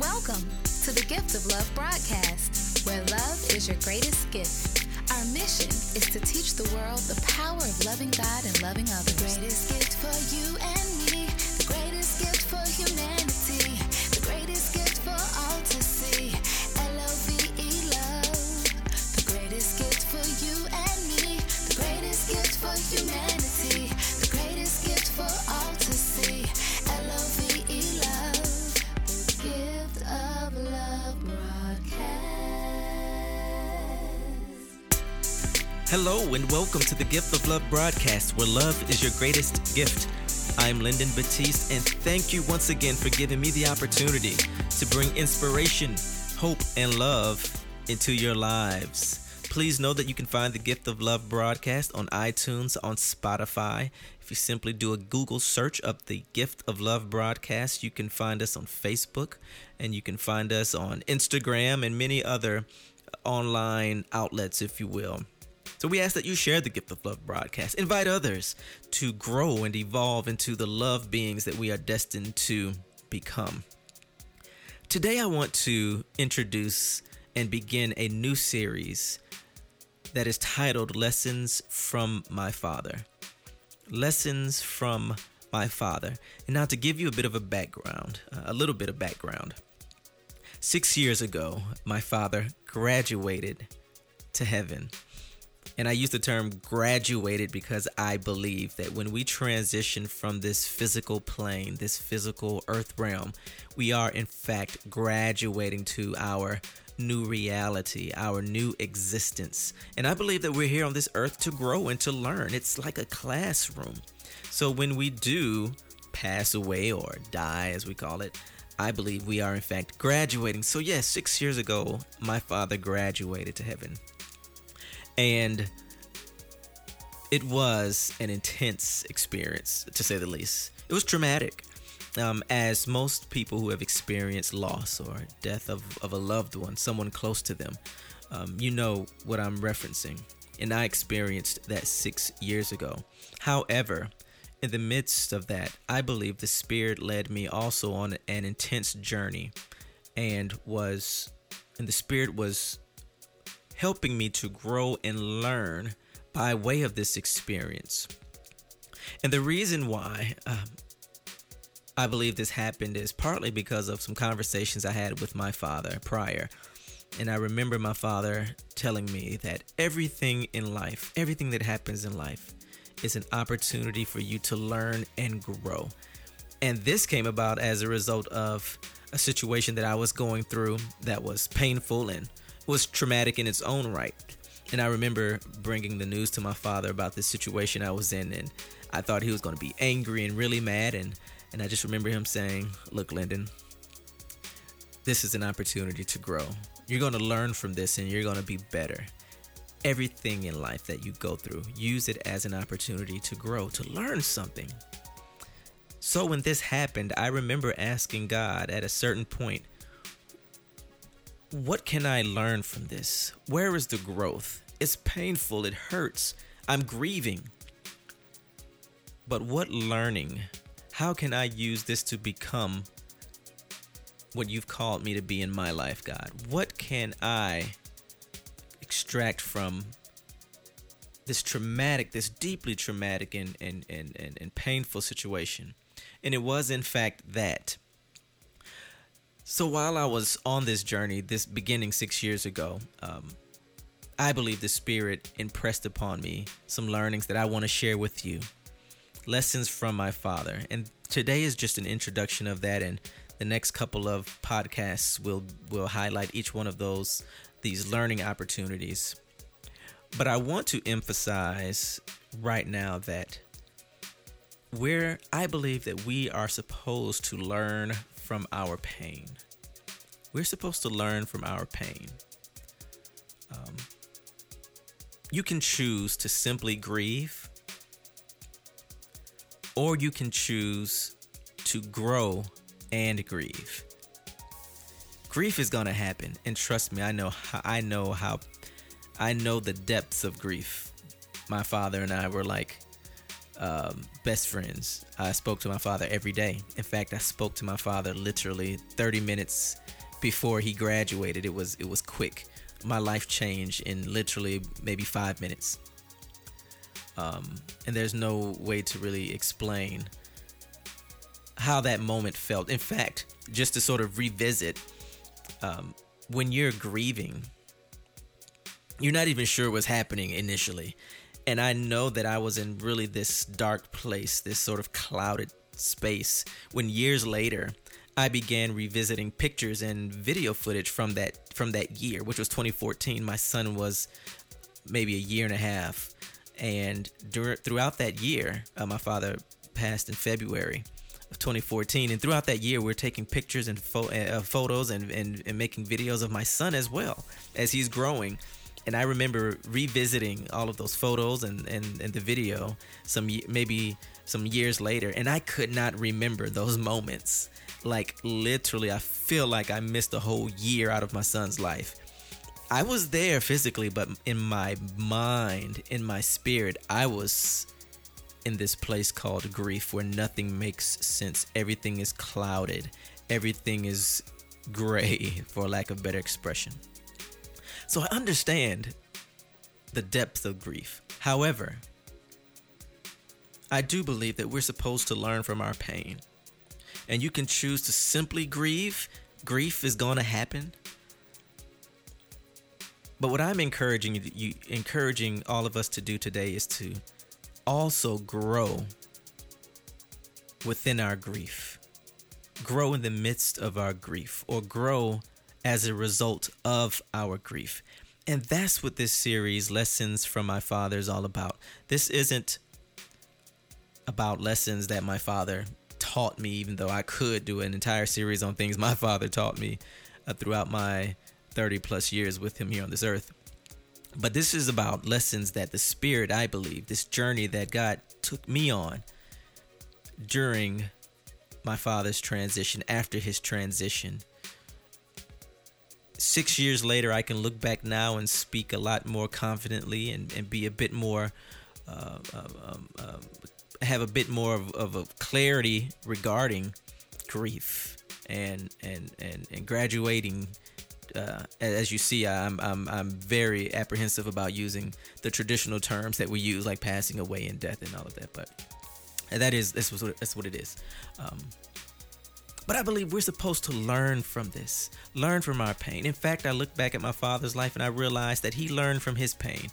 Welcome to the Gift of Love broadcast, where love is your greatest gift. Our mission is to teach the world the power of loving God and loving others. The greatest gift for you and me, the greatest gift for humanity, Hello and welcome to the Gift of Love broadcast, where love is your greatest gift. I'm Lyndon Batiste, and thank you once again for giving me the opportunity to bring inspiration, hope, and love into your lives. Please know that you can find the Gift of Love broadcast on iTunes, on Spotify. If you simply do a Google search of the Gift of Love broadcast, you can find us on Facebook, and you can find us on Instagram and many other online outlets, if you will. So we ask that you share the Gift of Love broadcast. Invite others to grow and evolve into the love beings that we are destined to become. Today, I want to introduce and begin a new series that is titled Lessons from My Father. Lessons from My Father. And now, to give you a bit of a background, uh, a little bit of background. Six years ago, my father graduated to heaven. And I use the term graduated because I believe that when we transition from this physical plane, this physical earth realm, we are in fact graduating to our new reality, our new existence. And I believe that we're here on this earth to grow and to learn. It's like a classroom. So when we do pass away or die, as we call it, I believe we are in fact graduating. So, yes, six years ago, my father graduated to heaven. And it was an intense experience, to say the least. It was traumatic. Um, as most people who have experienced loss or death of, of a loved one, someone close to them, um, you know what I'm referencing. And I experienced that six years ago. However, in the midst of that, I believe the Spirit led me also on an intense journey and was, and the Spirit was helping me to grow and learn by way of this experience. And the reason why um, I believe this happened is partly because of some conversations I had with my father prior. And I remember my father telling me that everything in life, everything that happens in life, is an opportunity for you to learn and grow. And this came about as a result of a situation that I was going through that was painful and was traumatic in its own right. And I remember bringing the news to my father about this situation I was in, and I thought he was going to be angry and really mad. And, and I just remember him saying, Look, Lyndon, this is an opportunity to grow. You're going to learn from this and you're going to be better. Everything in life that you go through, use it as an opportunity to grow, to learn something. So when this happened, I remember asking God at a certain point, what can I learn from this? Where is the growth? It's painful, it hurts. I'm grieving. But what learning? How can I use this to become what you've called me to be in my life, God? What can I extract from this traumatic, this deeply traumatic and, and, and, and, and painful situation? And it was, in fact, that. So while I was on this journey, this beginning six years ago, um, I believe the Spirit impressed upon me some learnings that I want to share with you. Lessons from my father. And today is just an introduction of that. And the next couple of podcasts will will highlight each one of those these learning opportunities. But I want to emphasize right now that we're I believe that we are supposed to learn from our pain. We're supposed to learn from our pain. Um, you can choose to simply grieve, or you can choose to grow and grieve. Grief is gonna happen, and trust me, I know. I know how. I know the depths of grief. My father and I were like um, best friends. I spoke to my father every day. In fact, I spoke to my father literally 30 minutes before he graduated. It was it was quick. My life changed in literally maybe five minutes. Um, and there's no way to really explain how that moment felt. In fact, just to sort of revisit, um, when you're grieving, you're not even sure what's happening initially and I know that I was in really this dark place, this sort of clouded space, when years later I began revisiting pictures and video footage from that from that year, which was 2014. My son was maybe a year and a half, and dur- throughout that year, uh, my father passed in February of 2014, and throughout that year, we're taking pictures and fo- uh, photos and, and and making videos of my son as well as he's growing and I remember revisiting all of those photos and, and, and the video some maybe some years later, and I could not remember those moments. Like literally, I feel like I missed a whole year out of my son's life. I was there physically, but in my mind, in my spirit, I was in this place called grief where nothing makes sense. Everything is clouded, everything is gray, for lack of better expression. So I understand the depth of grief. However, I do believe that we're supposed to learn from our pain. And you can choose to simply grieve. Grief is going to happen. But what I'm encouraging you encouraging all of us to do today is to also grow within our grief. Grow in the midst of our grief or grow as a result of our grief. And that's what this series, Lessons from My Father, is all about. This isn't about lessons that my father taught me, even though I could do an entire series on things my father taught me uh, throughout my 30 plus years with him here on this earth. But this is about lessons that the Spirit, I believe, this journey that God took me on during my father's transition, after his transition six years later, I can look back now and speak a lot more confidently and, and be a bit more, uh, um, um, have a bit more of, of, a clarity regarding grief and and and, and graduating. Uh, as you see, I'm, I'm I'm very apprehensive about using the traditional terms that we use, like passing away and death and all of that. But that is that's what that's what it is. Um, but I believe we're supposed to learn from this, learn from our pain. In fact, I look back at my father's life and I realized that he learned from his pain.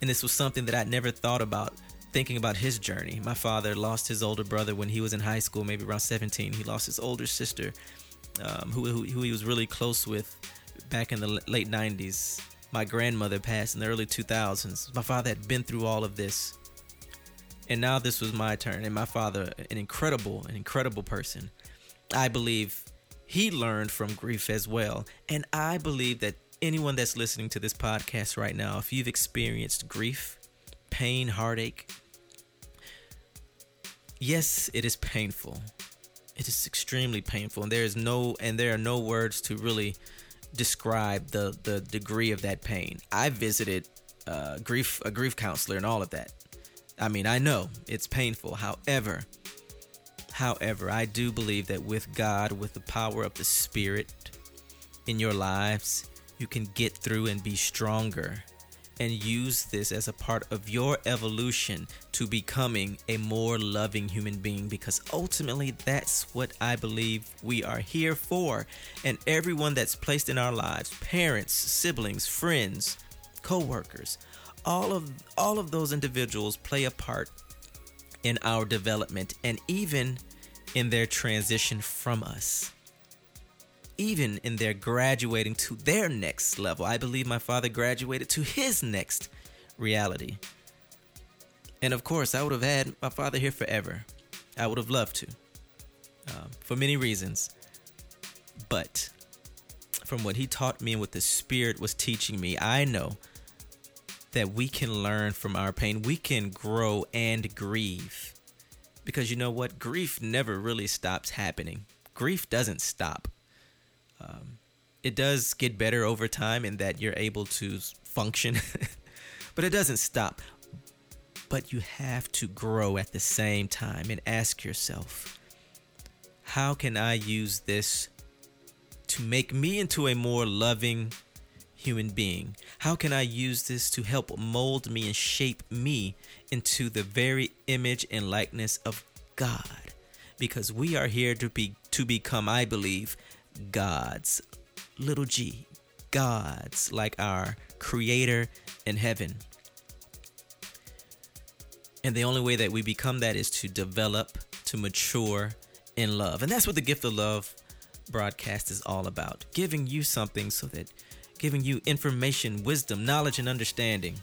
And this was something that I'd never thought about thinking about his journey. My father lost his older brother when he was in high school, maybe around 17. He lost his older sister, um, who, who, who he was really close with back in the late 90s. My grandmother passed in the early 2000s. My father had been through all of this. And now this was my turn. And my father, an incredible, an incredible person. I believe he learned from grief as well. And I believe that anyone that's listening to this podcast right now, if you've experienced grief, pain, heartache, yes, it is painful. It is extremely painful, and there is no and there are no words to really describe the the degree of that pain. I visited uh, grief a grief counselor and all of that. I mean, I know it's painful. However, However, I do believe that with God, with the power of the Spirit in your lives, you can get through and be stronger and use this as a part of your evolution to becoming a more loving human being because ultimately that's what I believe we are here for. And everyone that's placed in our lives, parents, siblings, friends, co-workers, all of all of those individuals play a part in our development and even in their transition from us. Even in their graduating to their next level. I believe my father graduated to his next reality. And of course, I would have had my father here forever. I would have loved to, uh, for many reasons. But from what he taught me and what the Spirit was teaching me, I know that we can learn from our pain. We can grow and grieve. Because you know what? Grief never really stops happening. Grief doesn't stop. Um, it does get better over time in that you're able to function, but it doesn't stop. but you have to grow at the same time and ask yourself, how can I use this to make me into a more loving human being? How can I use this to help mold me and shape me into the very image and likeness of God? Because we are here to be to become, I believe, gods. Little g, gods like our creator in heaven. And the only way that we become that is to develop, to mature in love. And that's what the gift of love broadcast is all about giving you something so that giving you information, wisdom, knowledge, and understanding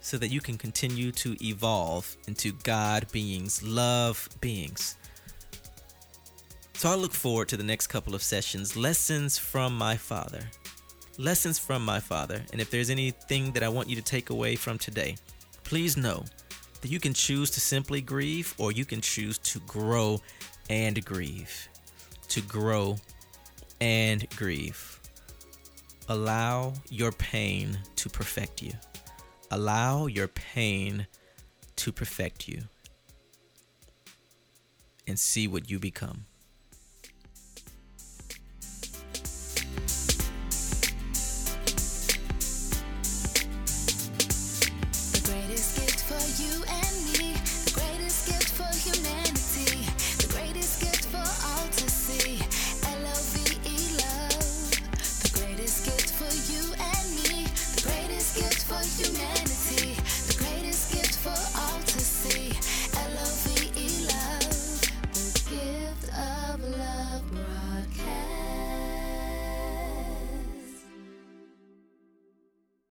so that you can continue to evolve into God beings, love beings. So I look forward to the next couple of sessions, lessons from my father. Lessons from my father. And if there's anything that I want you to take away from today, please know that you can choose to simply grieve or you can choose to grow and grieve. To grow and grieve. Allow your pain to perfect you. Allow your pain to perfect you. And see what you become.